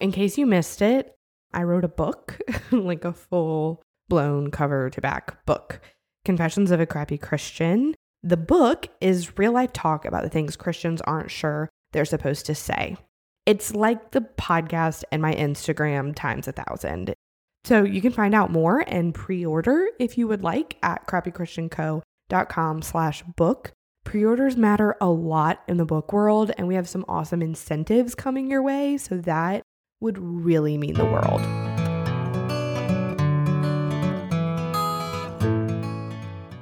In case you missed it, I wrote a book, like a full blown cover to back book, Confessions of a Crappy Christian. The book is real life talk about the things Christians aren't sure they're supposed to say. It's like the podcast and my Instagram times a thousand. So you can find out more and pre-order if you would like at crappychristianco.com slash book. Pre-orders matter a lot in the book world, and we have some awesome incentives coming your way, so that would really mean the world.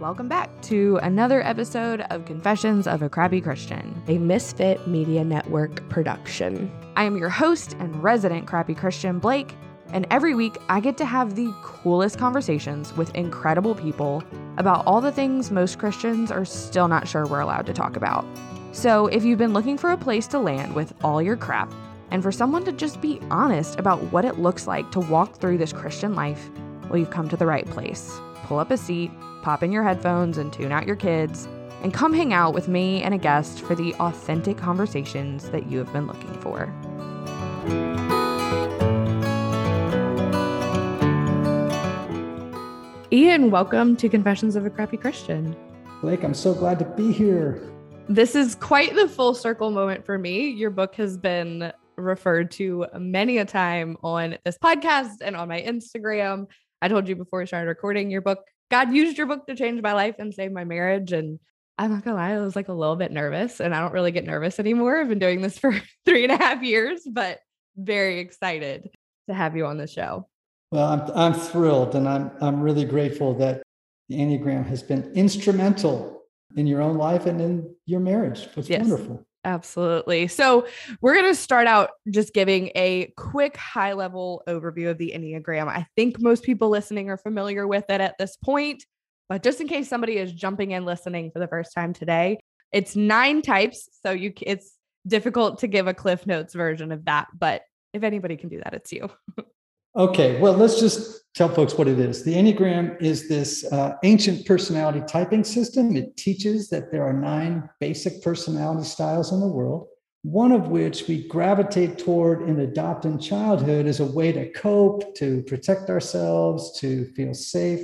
Welcome back to another episode of Confessions of a Crappy Christian, a Misfit Media Network production. I am your host and resident crappy Christian, Blake, and every week I get to have the coolest conversations with incredible people about all the things most Christians are still not sure we're allowed to talk about. So if you've been looking for a place to land with all your crap, and for someone to just be honest about what it looks like to walk through this Christian life, well, you've come to the right place. Pull up a seat, pop in your headphones, and tune out your kids, and come hang out with me and a guest for the authentic conversations that you have been looking for. Ian, welcome to Confessions of a Crappy Christian. Blake, I'm so glad to be here. This is quite the full circle moment for me. Your book has been referred to many a time on this podcast and on my Instagram. I told you before we started recording your book. God used your book to change my life and save my marriage. And I'm not gonna lie, I was like a little bit nervous, and I don't really get nervous anymore. I've been doing this for three and a half years, but very excited to have you on the show. Well, I'm I'm thrilled, and I'm I'm really grateful that the Enneagram has been instrumental in your own life and in your marriage. It's yes. wonderful. Absolutely. So, we're going to start out just giving a quick high level overview of the Enneagram. I think most people listening are familiar with it at this point, but just in case somebody is jumping in listening for the first time today, it's nine types. So, you it's difficult to give a Cliff Notes version of that, but if anybody can do that, it's you. Okay, well, let's just tell folks what it is. The Enneagram is this uh, ancient personality typing system. It teaches that there are nine basic personality styles in the world, one of which we gravitate toward and adopt in childhood as a way to cope, to protect ourselves, to feel safe.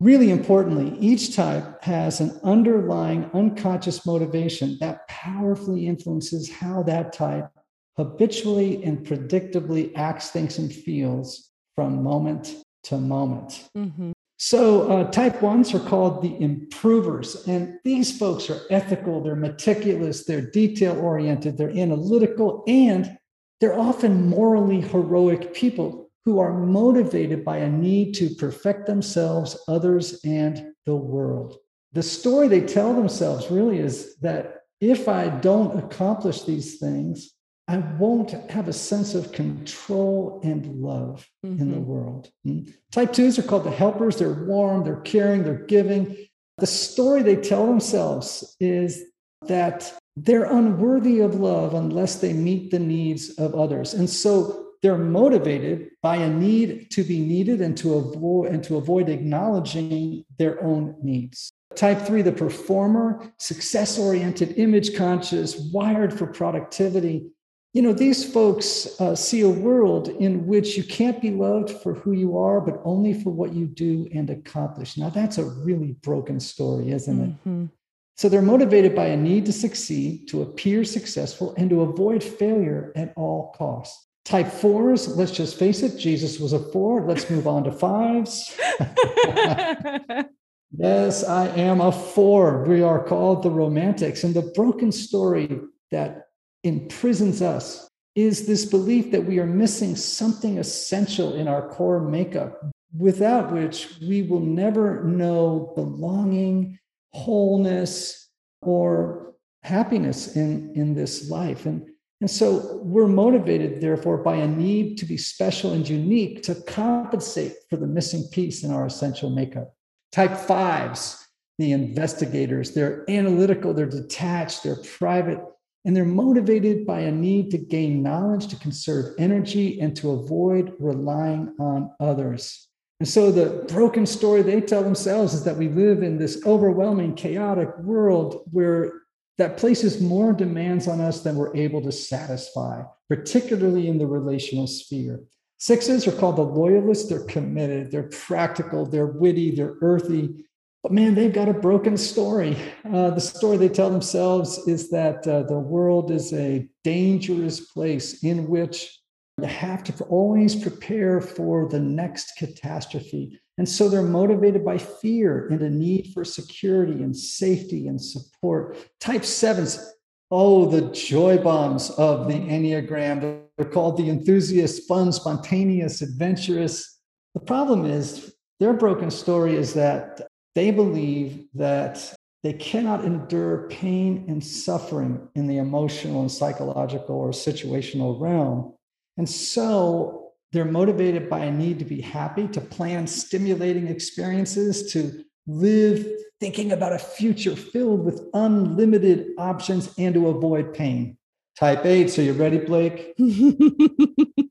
Really importantly, each type has an underlying unconscious motivation that powerfully influences how that type habitually and predictably acts, thinks, and feels from moment to moment. Mm-hmm. So, uh, type ones are called the improvers. And these folks are ethical, they're meticulous, they're detail oriented, they're analytical, and they're often morally heroic people who are motivated by a need to perfect themselves, others, and the world. The story they tell themselves really is that if I don't accomplish these things, I won't have a sense of control and love mm-hmm. in the mm-hmm. world. Hmm? Type twos are called the helpers. They're warm, they're caring, they're giving. The story they tell themselves is that they're unworthy of love unless they meet the needs of others. And so they're motivated by a need to be needed and to avoid and to avoid acknowledging their own needs. Type three, the performer, success oriented, image conscious, wired for productivity, you know, these folks uh, see a world in which you can't be loved for who you are, but only for what you do and accomplish. Now, that's a really broken story, isn't mm-hmm. it? So they're motivated by a need to succeed, to appear successful, and to avoid failure at all costs. Type fours, let's just face it, Jesus was a four. Let's move on to fives. yes, I am a four. We are called the romantics. And the broken story that imprisons us is this belief that we are missing something essential in our core makeup, without which we will never know belonging, wholeness, or happiness in, in this life. And, and so we're motivated, therefore, by a need to be special and unique to compensate for the missing piece in our essential makeup. Type fives, the investigators, they're analytical, they're detached, they're private, and they're motivated by a need to gain knowledge, to conserve energy, and to avoid relying on others. And so the broken story they tell themselves is that we live in this overwhelming, chaotic world where that places more demands on us than we're able to satisfy, particularly in the relational sphere. Sixes are called the loyalists. They're committed, they're practical, they're witty, they're earthy. But man, they've got a broken story. Uh, the story they tell themselves is that uh, the world is a dangerous place in which you have to always prepare for the next catastrophe. And so they're motivated by fear and a need for security and safety and support. Type sevens, oh, the joy bombs of the Enneagram. They're called the enthusiast, fun, spontaneous, adventurous. The problem is their broken story is that they believe that they cannot endure pain and suffering in the emotional and psychological or situational realm. And so they're motivated by a need to be happy, to plan stimulating experiences, to live thinking about a future filled with unlimited options and to avoid pain. Type 8. So you're ready, Blake?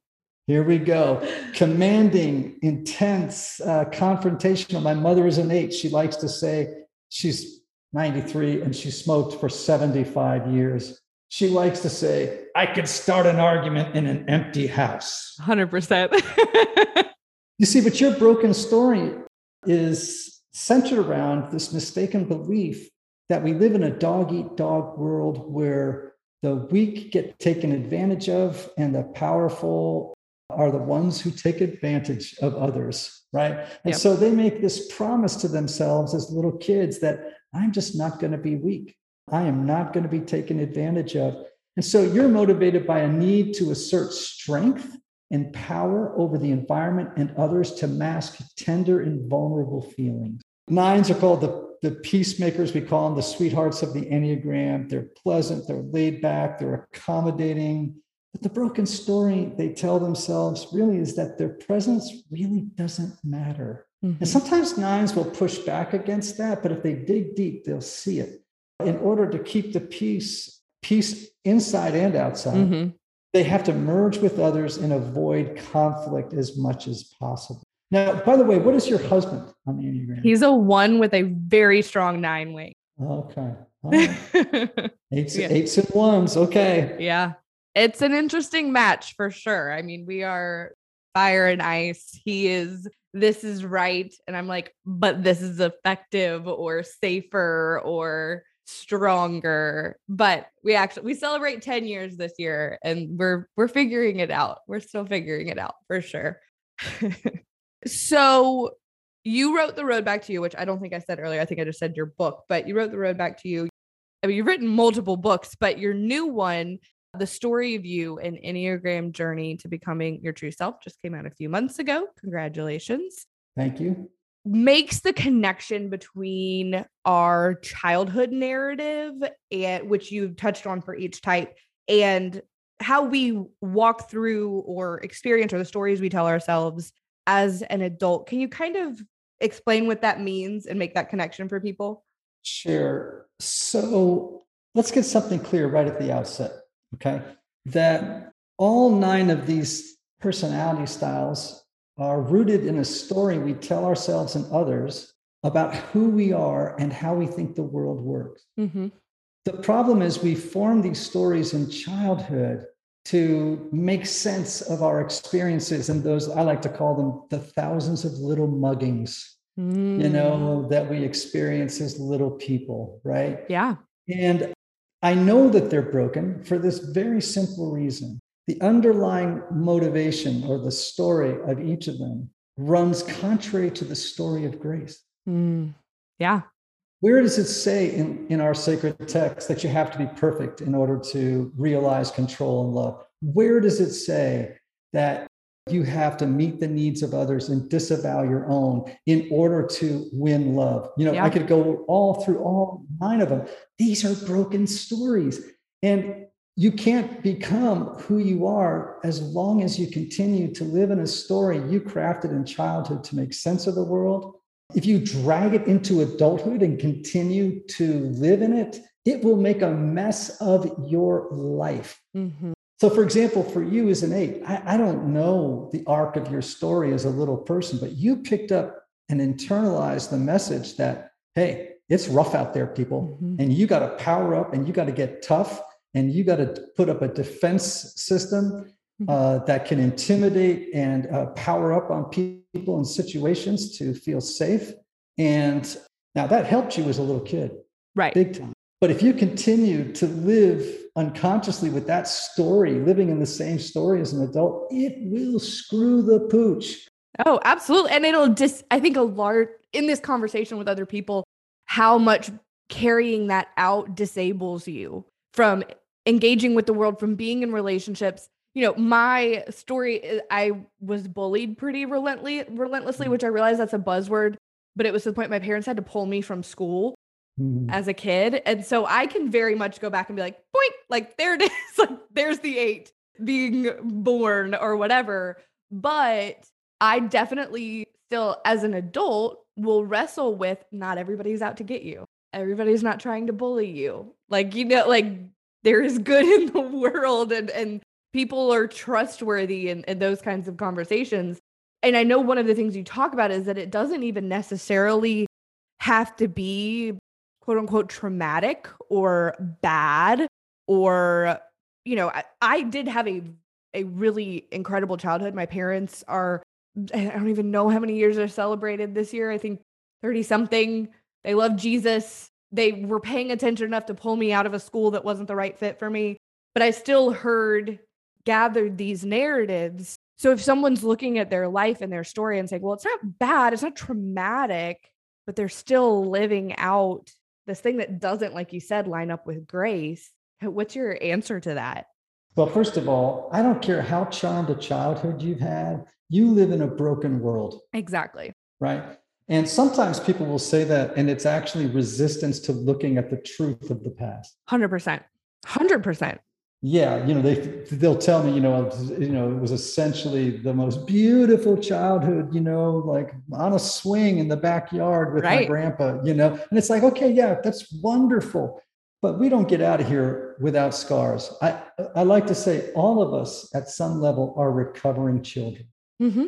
Here we go. Commanding, intense, uh, confrontational. My mother is an eight. She likes to say she's 93 and she smoked for 75 years. She likes to say, I could start an argument in an empty house. 100%. you see, but your broken story is centered around this mistaken belief that we live in a dog eat dog world where the weak get taken advantage of and the powerful are the ones who take advantage of others, right? And yep. so they make this promise to themselves as little kids that I'm just not going to be weak. I am not going to be taken advantage of. And so you're motivated by a need to assert strength and power over the environment and others to mask tender and vulnerable feelings. Nines are called the, the peacemakers. We call them the sweethearts of the Enneagram. They're pleasant, they're laid back, they're accommodating, but the broken story they tell themselves really is that their presence really doesn't matter. Mm-hmm. And sometimes nines will push back against that, but if they dig deep, they'll see it. In order to keep the peace, peace inside and outside, mm-hmm. they have to merge with others and avoid conflict as much as possible. Now, by the way, what is your husband on the Enneagram? He's a one with a very strong nine wing. Okay. Right. eights, yeah. eights and ones. Okay. Yeah it's an interesting match for sure. I mean, we are fire and ice. He is this is right and I'm like, but this is effective or safer or stronger. But we actually we celebrate 10 years this year and we're we're figuring it out. We're still figuring it out for sure. so you wrote The Road Back to You, which I don't think I said earlier. I think I just said your book, but you wrote The Road Back to You. I mean, you've written multiple books, but your new one the story of you and Enneagram journey to becoming your true self just came out a few months ago. Congratulations. Thank you. Makes the connection between our childhood narrative and which you touched on for each type and how we walk through or experience or the stories we tell ourselves as an adult. Can you kind of explain what that means and make that connection for people? Sure. So let's get something clear right at the outset okay, that all nine of these personality styles are rooted in a story we tell ourselves and others about who we are and how we think the world works. Mm-hmm. The problem is we form these stories in childhood to make sense of our experiences and those I like to call them the thousands of little muggings, mm. you know, that we experience as little people, right? Yeah. And I know that they're broken for this very simple reason. The underlying motivation or the story of each of them runs contrary to the story of grace. Mm, yeah. Where does it say in, in our sacred text that you have to be perfect in order to realize control and love? Where does it say that you have to meet the needs of others and disavow your own in order to win love. You know, yeah. I could go all through all nine of them. These are broken stories. And you can't become who you are as long as you continue to live in a story you crafted in childhood to make sense of the world. If you drag it into adulthood and continue to live in it, it will make a mess of your life. Mm-hmm. So, for example, for you as an eight, I, I, don't know the arc of your story as a little person, but you picked up and internalized the message that, hey, it's rough out there, people. Mm-hmm. And you got to power up and you got to get tough and you got to put up a defense system mm-hmm. uh, that can intimidate and uh, power up on people in situations to feel safe. And now that helped you as a little kid, right? Big time. But if you continue to live unconsciously with that story, living in the same story as an adult, it will screw the pooch. Oh, absolutely. And it'll just, I think, a large, in this conversation with other people, how much carrying that out disables you from engaging with the world, from being in relationships. You know, my story, I was bullied pretty relentlessly, relentlessly, mm. which I realize that's a buzzword, but it was to the point my parents had to pull me from school mm-hmm. as a kid. And so I can very much go back and be like, boink, like there it is. like there's the eight being born or whatever. But I definitely still, as an adult, will wrestle with not everybody's out to get you. Everybody's not trying to bully you. Like, you know, like there is good in the world and and people are trustworthy and, and those kinds of conversations. And I know one of the things you talk about is that it doesn't even necessarily have to be quote unquote traumatic or bad or you know I, I did have a a really incredible childhood. My parents are i don't even know how many years are celebrated this year. I think 30 something they love jesus. They were paying attention enough to pull me out of a school that wasn't the right fit for me but i still heard gathered these narratives. So if someone's looking at their life and their story and saying well it's not bad it's not traumatic but they're still living out this thing that doesn't, like you said, line up with grace. What's your answer to that? Well, first of all, I don't care how charmed a childhood you've had, you live in a broken world. Exactly. Right. And sometimes people will say that, and it's actually resistance to looking at the truth of the past. 100%. 100% yeah you know they they'll tell me you know you know it was essentially the most beautiful childhood you know like on a swing in the backyard with right. my grandpa you know? And it's like okay yeah that's wonderful. But we don't get out of here without scars. I i like to say all of us at some level are recovering children. Mm-hmm.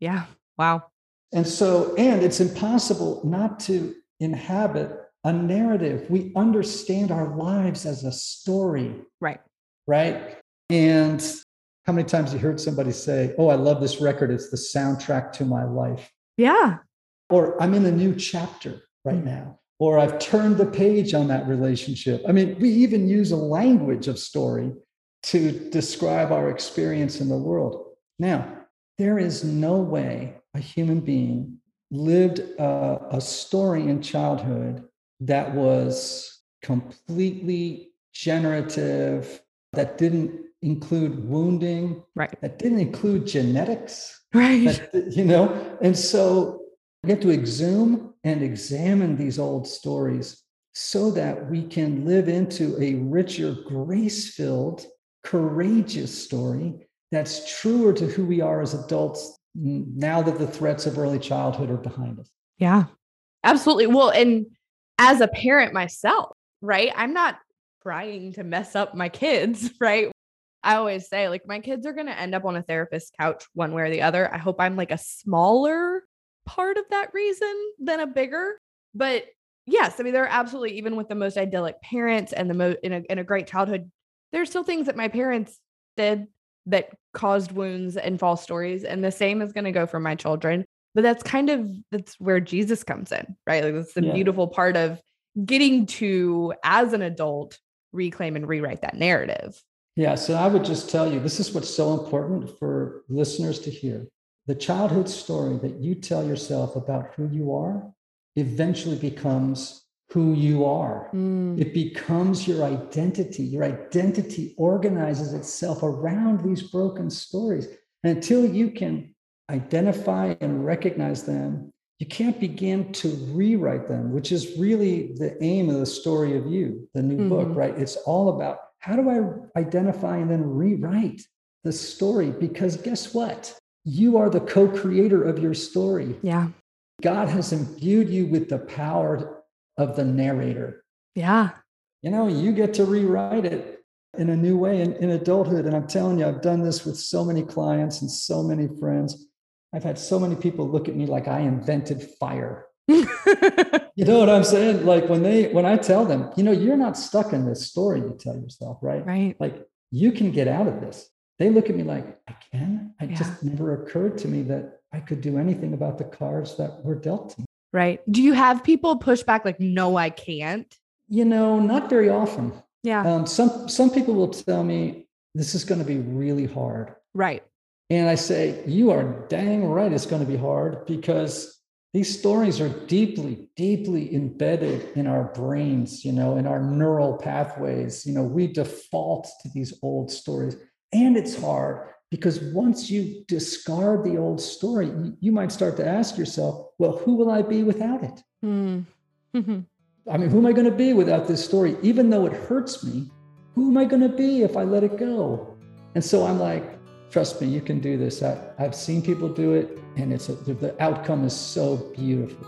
yeah. Wow. And so and it's impossible not to inhabit a narrative. We understand our lives as a story. Right right? And how many times you heard somebody say, Oh, I love this record. It's the soundtrack to my life. Yeah. Or I'm in a new chapter right now. Or I've turned the page on that relationship. I mean, we even use a language of story to describe our experience in the world. Now, there is no way a human being lived a, a story in childhood that was completely generative, that didn't include wounding, right? That didn't include genetics, right? That, you know, and so we have to exhume and examine these old stories so that we can live into a richer, grace filled, courageous story that's truer to who we are as adults now that the threats of early childhood are behind us. Yeah, absolutely. Well, and as a parent myself, right? I'm not trying to mess up my kids, right? I always say, like, my kids are going to end up on a therapist's couch one way or the other. I hope I'm like a smaller part of that reason than a bigger. But yes, I mean, there are absolutely, even with the most idyllic parents and the most in a, in a great childhood, there's still things that my parents did that caused wounds and false stories. And the same is going to go for my children. But that's kind of that's where Jesus comes in, right? Like that's the yeah. beautiful part of getting to as an adult reclaim and rewrite that narrative. Yeah, so I would just tell you this is what's so important for listeners to hear. The childhood story that you tell yourself about who you are eventually becomes who you are. Mm. It becomes your identity. Your identity organizes itself around these broken stories. And until you can identify and recognize them you can't begin to rewrite them, which is really the aim of the story of you, the new mm-hmm. book, right? It's all about how do I identify and then rewrite the story? Because guess what? You are the co creator of your story. Yeah. God has imbued you with the power of the narrator. Yeah. You know, you get to rewrite it in a new way in, in adulthood. And I'm telling you, I've done this with so many clients and so many friends I've had so many people look at me like I invented fire. you You know what I'm saying? Like when they when I tell them, you know, you're not stuck in this story you tell yourself, right? Right. Like you can get out of this. They look at me like, I can. It Yeah. just never occurred to me that I could do anything about the cards that were dealt to me. Right. Do you have people push back like, no, I can't? You know, not very often. Yeah. Um, some some people will tell me this is going to be really hard. right. And I say, you are dang right it's going to be hard because these stories are deeply, deeply embedded in our brains, you know, in our neural pathways. You know, we default to these old stories. And it's hard because once you discard the old story, you, might start to ask yourself, well, who will I be without it? Mm. I mean, who am I going to be without this story? Even though it hurts me, who am I going to be if I let it go? And so I'm like, trust me, you can do this. I, I've seen people do it, and it's a, the, the outcome is so beautiful.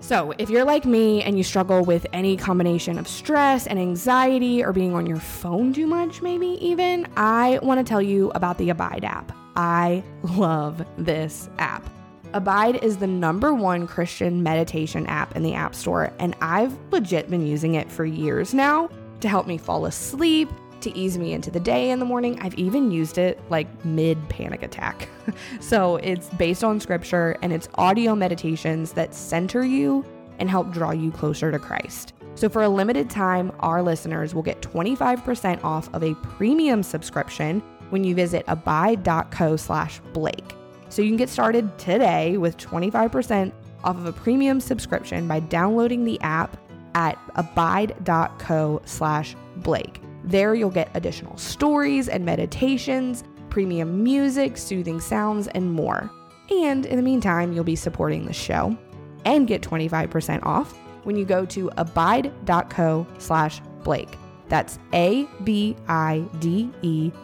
So, if you're like me and you struggle with any combination of stress and anxiety or being on your phone too much, maybe even, I want to tell you about the Abide app. I love this app. Abide is the number one Christian meditation app in the App Store, and I've legit been using it for years now to help me fall asleep, to ease me into the day in the morning. I've even used it like mid panic attack. so it's based on scripture and it's audio meditations that center you and help draw you closer to Christ. So for a limited time, our listeners will get 25% off of a premium subscription when you visit abide.co slash Blake. So you can get started today with 25% off of a premium subscription by downloading the app at abide.co slash Blake. There you'll get additional stories and meditations, premium music, soothing sounds, and more. And in the meantime, you'll be supporting the show and get 25% off when you go to abide.co slash Blake. That's A-B-I-D-E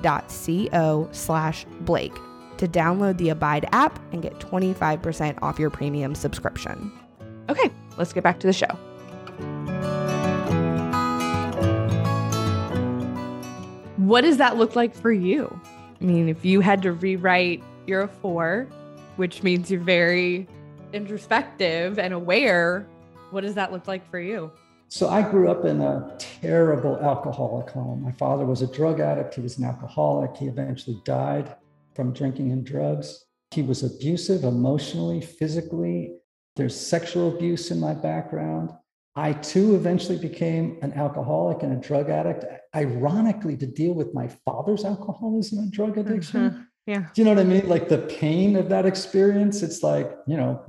dot C-O slash Blake to download the Abide app and get 25% off your premium subscription. Okay, let's get back to the show. What does that look like for you? I mean, if you had to rewrite, you're a four, which means you're very introspective and aware. What does that look like for you? So I grew up in a terrible alcoholic home. My father was a drug addict. He was an alcoholic. He eventually died from drinking and drugs. He was abusive emotionally, physically. There's sexual abuse in my background. I too eventually became an alcoholic and a drug addict, ironically, to deal with my father's alcoholism and drug addiction. Mhm. Yeah. Do you know what I mean? Like the pain of that experience, it's like, you know,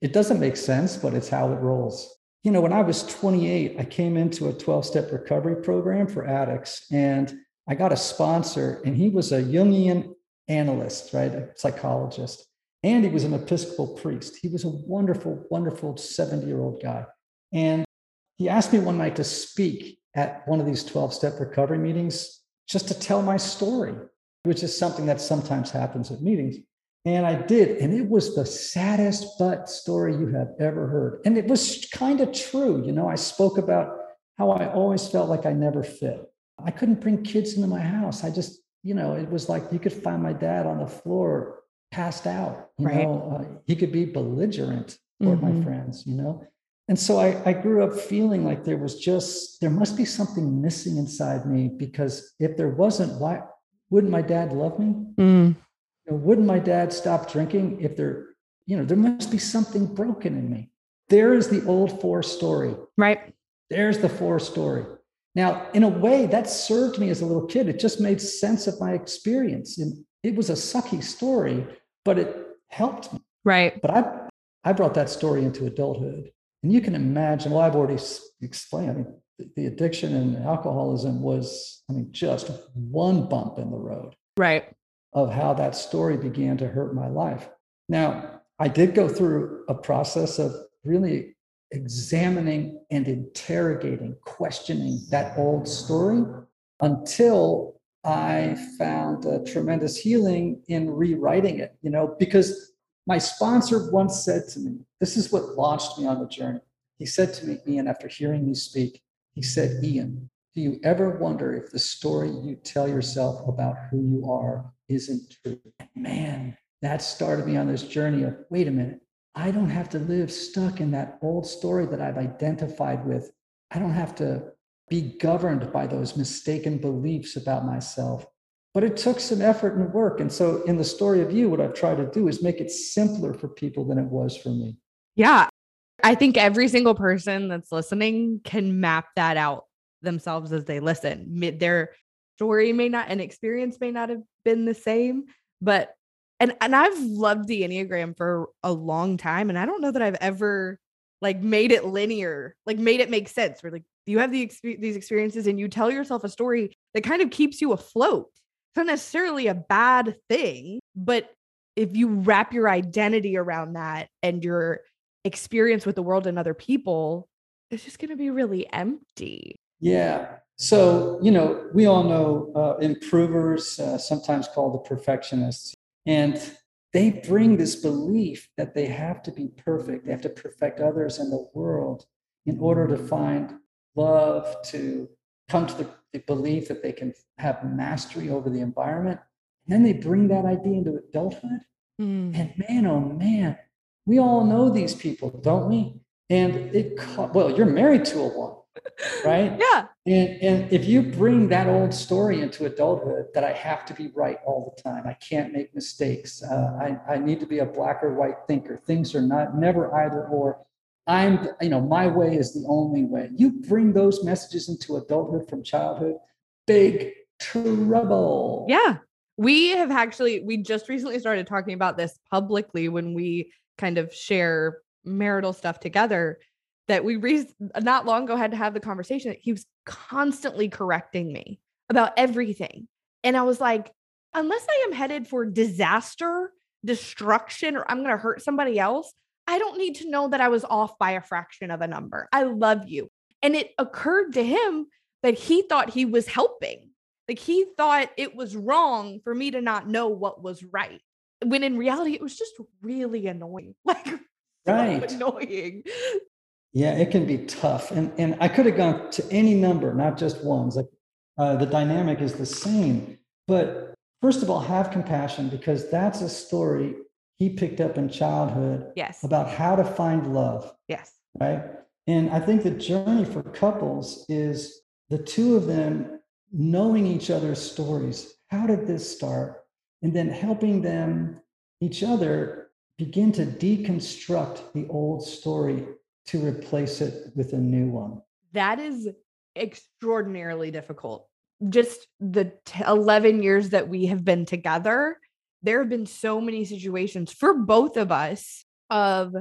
it doesn't make sense, but it's how it rolls. You know, when I was 28, I came into a 12 step recovery program for addicts and I got a sponsor, and he was a Jungian analyst, right? A psychologist. And he was an Episcopal priest. He was a wonderful, wonderful 70 year old guy. And he asked me one night to speak at one of these 12 step recovery meetings just to tell my story, which is something that sometimes happens at meetings. And I did. And it was the saddest but story you have ever heard. And it was kind of true. You know, I spoke about how I always felt like I never fit. I couldn't bring kids into my house. I just, you know, it was like you could find my dad on the floor, passed out. You Right. know, uh, he could be belligerent toward my Mhm. friends, you know. And so I, I grew up feeling like there was just, there must be something missing inside me because if there wasn't, why wouldn't my dad love me? Mm. You know, wouldn't my dad stop drinking if there, you know, there must be something broken in me. There is the old four story. Right. There's the four story. Now, in a way, that served me as a little kid. It just made sense of my experience. And it was a sucky story, but it helped me. Right. But I, I brought that story into adulthood. And you can imagine, well, I've already explained, I mean, the- the addiction and alcoholism was, I mean, just one bump in the road Right. of how that story began to hurt my life. Now, I did go through a process of really examining and interrogating, questioning that old story until I found a tremendous healing in rewriting it, you know, because my sponsor once said to me, this is what launched me on the journey. He said to me, Ian, after hearing me speak, he said, Ian, do you ever wonder if the story you tell yourself about who you are isn't true? Man, that started me on this journey of wait a minute, I don't have to live stuck in that old story that I've identified with. I don't have to be governed by those mistaken beliefs about myself. But it took some effort and work. And so, in the story of you, what I've tried to do is make it simpler for people than it was for me. Yeah. I think every single person that's listening can map that out themselves as they listen. Their story may not and experience may not have been the same, but and and I've loved the Enneagram for a long time and I don't know that I've ever like made it linear, like made it make sense. Where like you have the these experiences and you tell yourself a story that kind of keeps you afloat. Not necessarily a bad thing, but if you wrap your identity around that and your experience with the world and other people, it's just going to be really empty. Yeah. So, you know, we all know uh, improvers, uh, sometimes called the perfectionists, and they bring this belief that they have to be perfect, they have to perfect others and the world in order to find love, to come to the, the belief that they can have mastery over the environment. And then they bring that idea into adulthood. Mm. And man, oh man, we all know these people, don't we? And it, well, you're married to a one right? Yeah. And and if you bring that old story into adulthood that I have to be right all the time, I can't make mistakes. Uh, I I need to be a black or white thinker. Things are not never either or. I'm you know my way is the only way. You bring those messages into adulthood from childhood, big trouble. Yeah. We have actually we just recently started talking about this publicly when we kind of share marital stuff together that we re- not long ago had to have the conversation that he was constantly correcting me about everything and i was like unless i am headed for disaster destruction or i'm going to hurt somebody else i don't need to know that i was off by a fraction of a number i love you and it occurred to him that he thought he was helping like he thought it was wrong for me to not know what was right when in reality it was just really annoying like right. so annoying yeah, it can be tough. And, and I could have gone to any number, not just ones. Like uh, the dynamic is the same. But first of all, have compassion because that's a story he picked up in childhood yes. about how to find love. Yes. Right. And I think the journey for couples is the two of them knowing each other's stories. How did this start? And then helping them, each other, begin to deconstruct the old story to replace it with a new one? That is extraordinarily difficult. Just the t- 11 years that we have been together, there have been so many situations for both of us of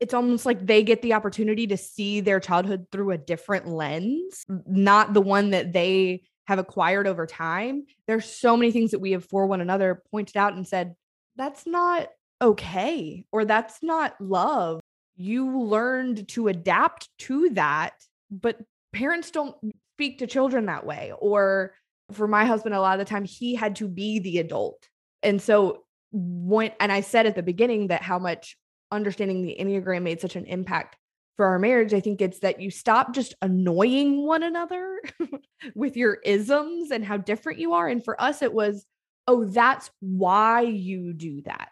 it's almost like they get the opportunity to see their childhood through a different lens, not the one that they have acquired over time. There's so many things that we have for one another pointed out and said, that's not okay, or that's not love, you learned to adapt to that but parents don't speak to children that way or for my husband a lot of the time he had to be the adult and so when and i said at the beginning that how much understanding the enneagram made such an impact for our marriage i think it's that you stop just annoying one another with your isms and how different you are and for us it was oh that's why you do that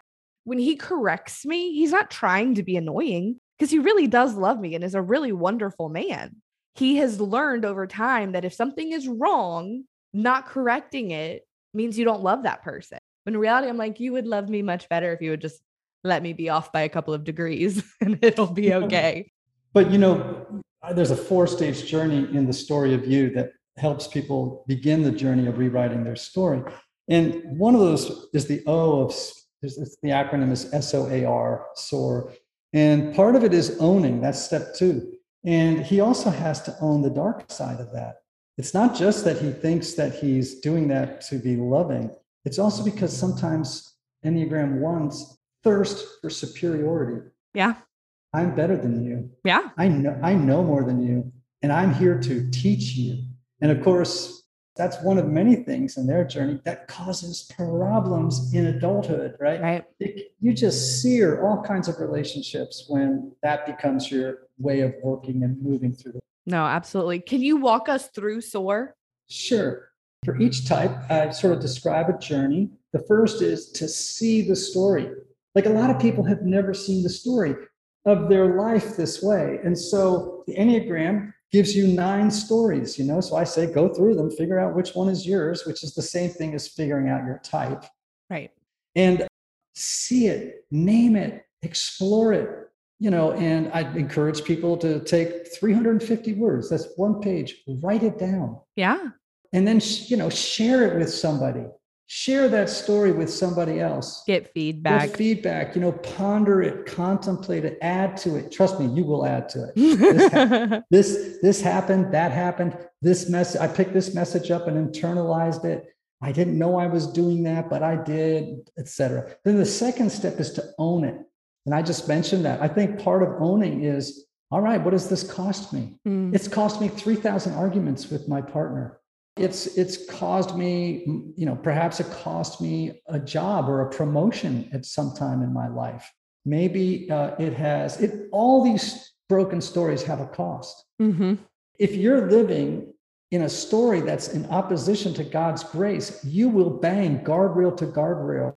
when he corrects me, he's not trying to be annoying because he really does love me and is a really wonderful man. He has learned over time that if something is wrong, not correcting it means you don't love that person. When in reality, I'm like, you would love me much better if you would just let me be off by a couple of degrees and it'll be okay. But you know, uh, there's a four stage journey in the story of you that helps people begin the journey of rewriting their story. And one of those is the O of the acronym is SOAR, SOAR. And part of it is owning, that's step two. And he also has to own the dark side of that. It's not just that he thinks that he's doing that to be loving, it's also because sometimes Enneagram ones thirst for superiority. Yeah. I'm better than you. Yeah. I know I know more than you and I'm here to teach you. And of course, that's one of many things in their journey that causes problems in adulthood, right? Right. It, you just sear all kinds of relationships when that becomes your way of working and moving through. No, absolutely. Can you walk us through SOAR? Sure. For each type, I sort of describe a journey. The first is to see the story. Like a lot of people have never seen the story of their life this way. And so the Enneagram gives you nine stories, you know. So I say go through them, figure out which one is yours, which is the same thing as figuring out your type. Right. And see it, name it, explore it, you know. And I encourage people to take 350 words. That's one page. Write it down. Yeah. And then you know, share it with somebody. Share that story with somebody else. Get feedback. Get feedback you know ponder it contemplate it add to it. Trust me you will add to it. This, ha- this, this happened that happened this message i picked this message up and internalized it. I didn't know i was doing that but i did etc then the second step is to own it. And i just mentioned that. I think part of owning is all right what does this cost me? Mm. it's cost me 3000 arguments with my partner it's it's caused me you know perhaps it cost me a job or a promotion at some time in my life. Maybe uh, it has it all these broken stories have a cost. Mm-hmm. if you're living in a story that's in opposition to god's grace you will bang guardrail to guardrail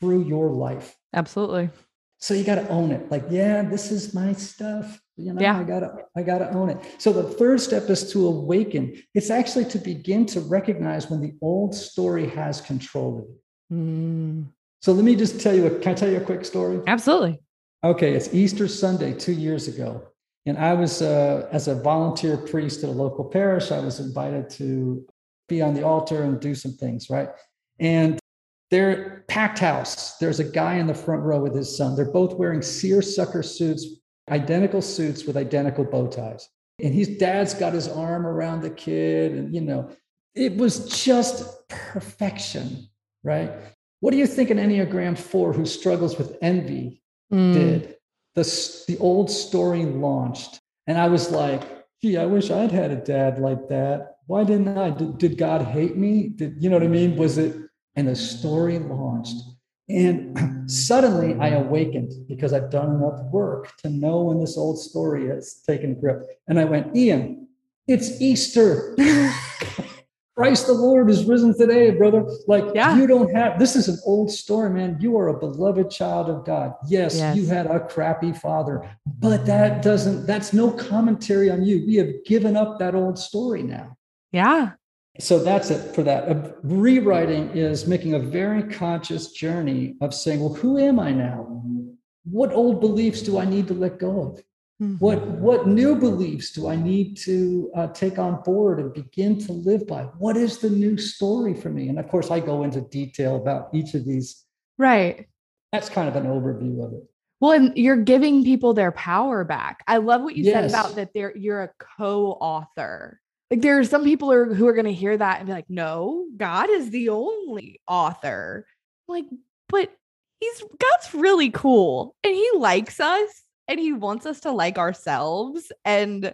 through your life. Absolutely. So you got to own it. Like yeah this is my stuff you know yeah. i gotta i gotta own it. So the third step is to awaken. It's actually to begin to recognize when the old story has control of you mm. so let me just tell you a, can i tell you a quick story? Absolutely. Okay it's easter sunday two years ago and i was uh, as a volunteer priest at a local parish i was invited to be on the altar and do some things right? And they're packed house. There's a guy in the front row with his son. They're both wearing seersucker suits identical suits with identical bow ties. And his dad's got his arm around the kid. And, you know, it was just perfection, right? What do you think an Enneagram 4 who struggles with envy mm. did? The, the old story launched. And I was like, gee, I wish I'd had a dad like that. Why didn't I? Did, did God hate me? Did you know what I mean? Was it? And the story launched. And suddenly I awakened because I've done enough work to know when this old story has taken grip. And I went, Ian, it's Easter. Christ the Lord is risen today, brother. Like yeah. you don't have this is an old story, man. You are a beloved child of God. Yes, yes, you had a crappy father, but that doesn't that's no commentary on you. We have given up that old story now. Yeah so that's it for that. Uh, rewriting is making a very conscious journey of saying, well, who am I now? What old beliefs do I need to let go of? Mm-hmm. What what new beliefs do I need to uh, take on board and begin to live by? What is the new story for me? And of course, I go into detail about each of these. Right. That's kind of an overview of it. Well, and you're giving people their power back. I love what you yes. said about that. They're you're a co-author like there are some people who are, who are going to hear that and be like, no, God is the only author. I'm like, but he's God's really cool and he likes us and he wants us to like ourselves. And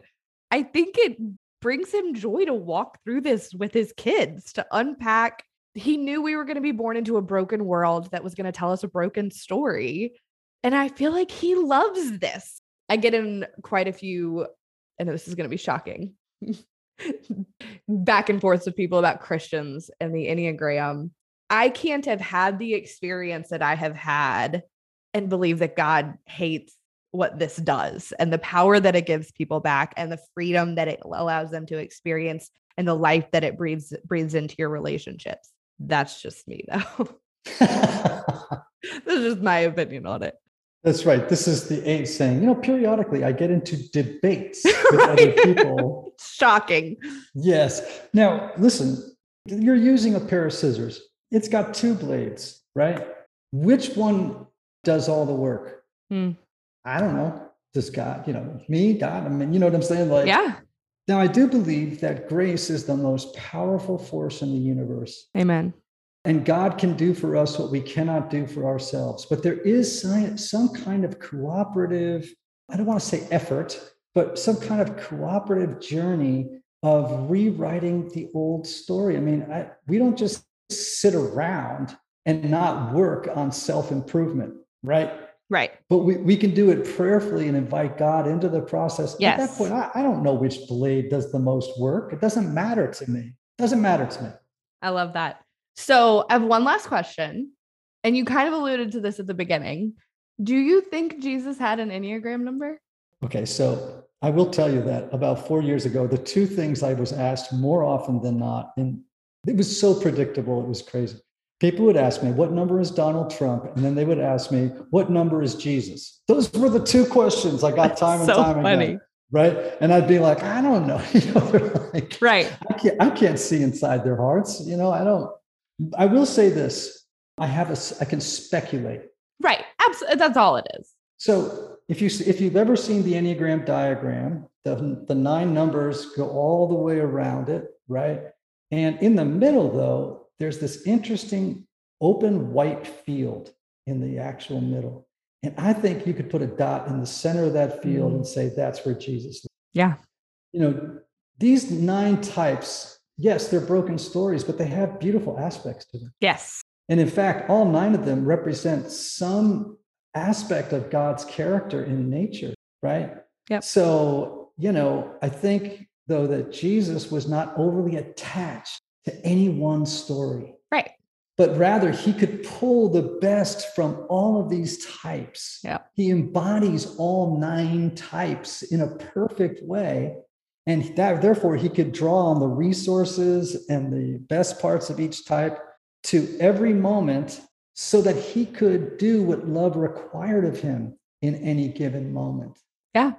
I think it brings him joy to walk through this with his kids to unpack. He knew we were going to be born into a broken world that was going to tell us a broken story. And I feel like he loves this. I get in quite a few, I know this is going to be shocking. back and forth with people about Christians and the Enneagram. I can't have had the experience that I have had and believe that God hates what this does and the power that it gives people back and the freedom that it allows them to experience and the life that it breathes breathes into your relationships. That's just me though. this is just my opinion on it. That's right. This is the eight saying, you know, periodically I get into debates with right. other people. Shocking. Yes. Now, listen, you're using a pair of scissors. It's got two blades, right? Which one does all the work? Hmm. I don't know. Does God, you know, me, God? I mean, you know what I'm saying? Like, yeah. Now, I do believe that grace is the most powerful force in the universe. Amen. And God can do for us what we cannot do for ourselves. But there is some kind of cooperative, I don't want to say effort, but some kind of cooperative journey of rewriting the old story. I mean, I, we don't just sit around and not work on self improvement, right? Right. But we, we can do it prayerfully and invite God into the process. Yes. At that point, I, I don't know which blade does the most work. It doesn't matter to me. It doesn't matter to me. I love that. So I have one last question. And you kind of alluded to this at the beginning. Do you think Jesus had an Enneagram number? Okay, so I will tell you that about four years ago, the two things I was asked more often than not, and it was so predictable, it was crazy. People would ask me, What number is Donald Trump? And then they would ask me, What number is Jesus? Those were the two questions I got time and so time funny. again. Right. And I'd be like, I don't know. You know, like, Right. I can't, I can't see inside their hearts. You know, I don't. I will say this I have a, I can speculate. Right. Absolutely. That's all it is. So if you if you've ever seen the Enneagram diagram, the, the nine numbers go all the way around it, right? And in the middle, though, there's this interesting open white field in the actual middle. And I think you could put a dot in the center of that field mm. and say that's where Jesus lives. Yeah. You know, these nine types, yes, they're broken stories, but they have beautiful aspects to them. Yes. And in fact, all nine of them represent some aspect of God's character in nature, right? Yep. So, you know, I think though that Jesus was not overly attached to any one story, Right. but rather he could pull the best from all of these types. Yep. He embodies all nine types in a perfect way. And that, therefore, he could draw on the resources and the best parts of each type to every moment so that he could do what love required of him in any given moment. Yeah.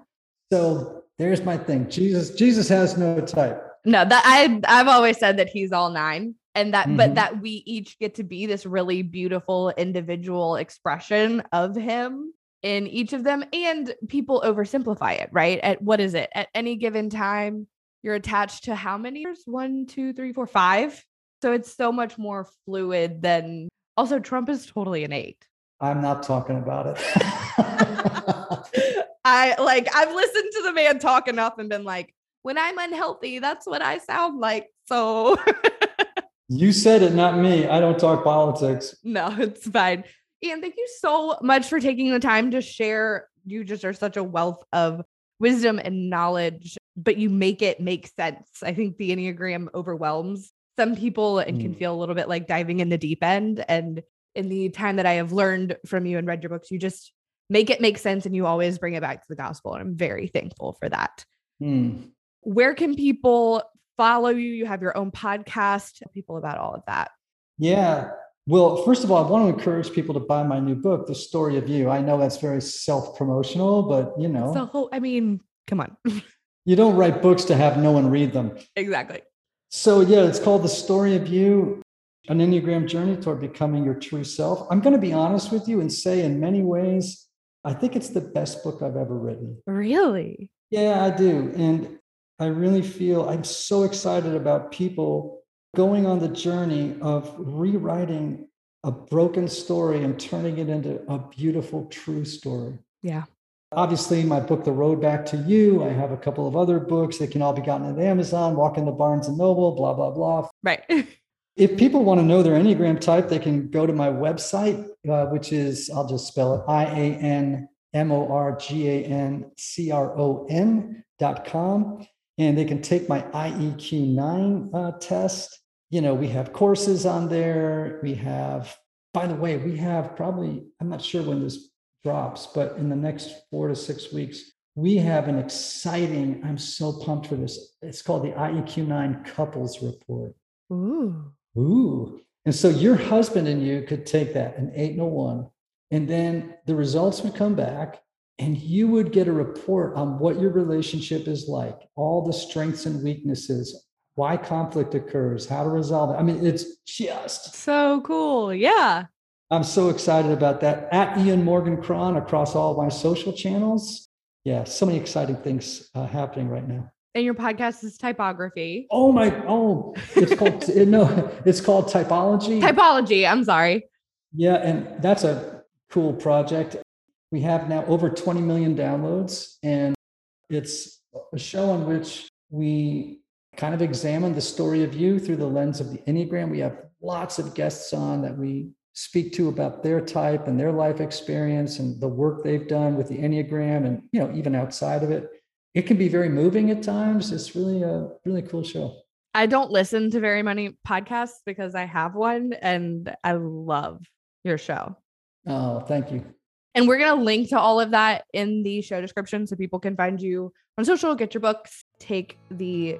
So there's my thing. Jesus, Jesus has no type. No, that I I've always said that he's all nine and that but Mhm. that we each get to be this really beautiful individual expression of him in each of them and people oversimplify it, right? At what is it? At any given time, you're attached to how many years? One, two, three, four, five. So it's so much more fluid than also Trump is totally an eight. I'm not talking about it. I like I've listened to the man talk enough and been like, when I'm unhealthy, that's what I sound like. So you said it, not me. I don't talk politics. no, it's fine. Ian, thank you so much for taking the time to share. You just are such a wealth of wisdom and knowledge, but you make it make sense. I think the Enneagram overwhelms some people and can Mm. feel a little bit like diving in the deep end. And in the time that I have learned from you and read your books, you just make it make sense and you always bring it back to the gospel. And I'm very thankful for that. Hmm. Where can people follow you? You have your own podcast. People about all of that. Yeah. Well, first of all, I want to encourage people to buy my new book, The Story of You. I know that's very self promotional, but you know, So, I mean, come on. you don't write books to have no one read them. exactly. So, yeah, it's called The Story of You An Enneagram Journey Toward Becoming Your True Self. I'm going to be honest with you and say, in many ways, I think it's the best book I've ever written. Really? Yeah, I do. And I really feel I'm so excited about people going on the journey of rewriting a broken story and turning it into a beautiful, true story. Yeah. Obviously, my book, The Road Back to You, I have a couple of other books that can all be gotten at Amazon, walk into Barnes and Noble, blah, blah, blah. Right. If people want to know their Enneagram type, they can go to my website, uh, which is, I'll just spell it I A N M O R G A N C R O N dot com. And they can take my IEQ9 uh, test. You know, we have courses on there. We have, by the way, we have probably, I'm not sure when this drops, but in the next four to six weeks, we have an exciting, I'm so pumped for this. It's called the IEQ9 Couples Report. Ooh. Ooh. And so your husband and you could take that, an eight and a one, and then the results would come back, and you would get a report on what your relationship is like, all the strengths and weaknesses, why conflict occurs, how to resolve it. I mean, it's just, So cool. Yeah. I'm so excited about that. At Ian Morgan Cron across all my social channels. Yeah, so many exciting things uh, happening right now. And your podcast is typography. Oh my, oh, it's called, no, it's called Typology. Typology. I'm sorry. Yeah, and that's a cool project. We have now over 20 million downloads, and it's a show in which we kind of examine the story of you through the lens of the Enneagram. We have lots of guests on that we speak to about their type and their life experience and the work they've done with the Enneagram and you know even outside of it. It can be very moving at times. It's really a really cool show. I don't listen to very many podcasts because I have one and I love your show. Oh, thank you. And we're going to link to all of that in the show description so people can find you on social, get your books, take the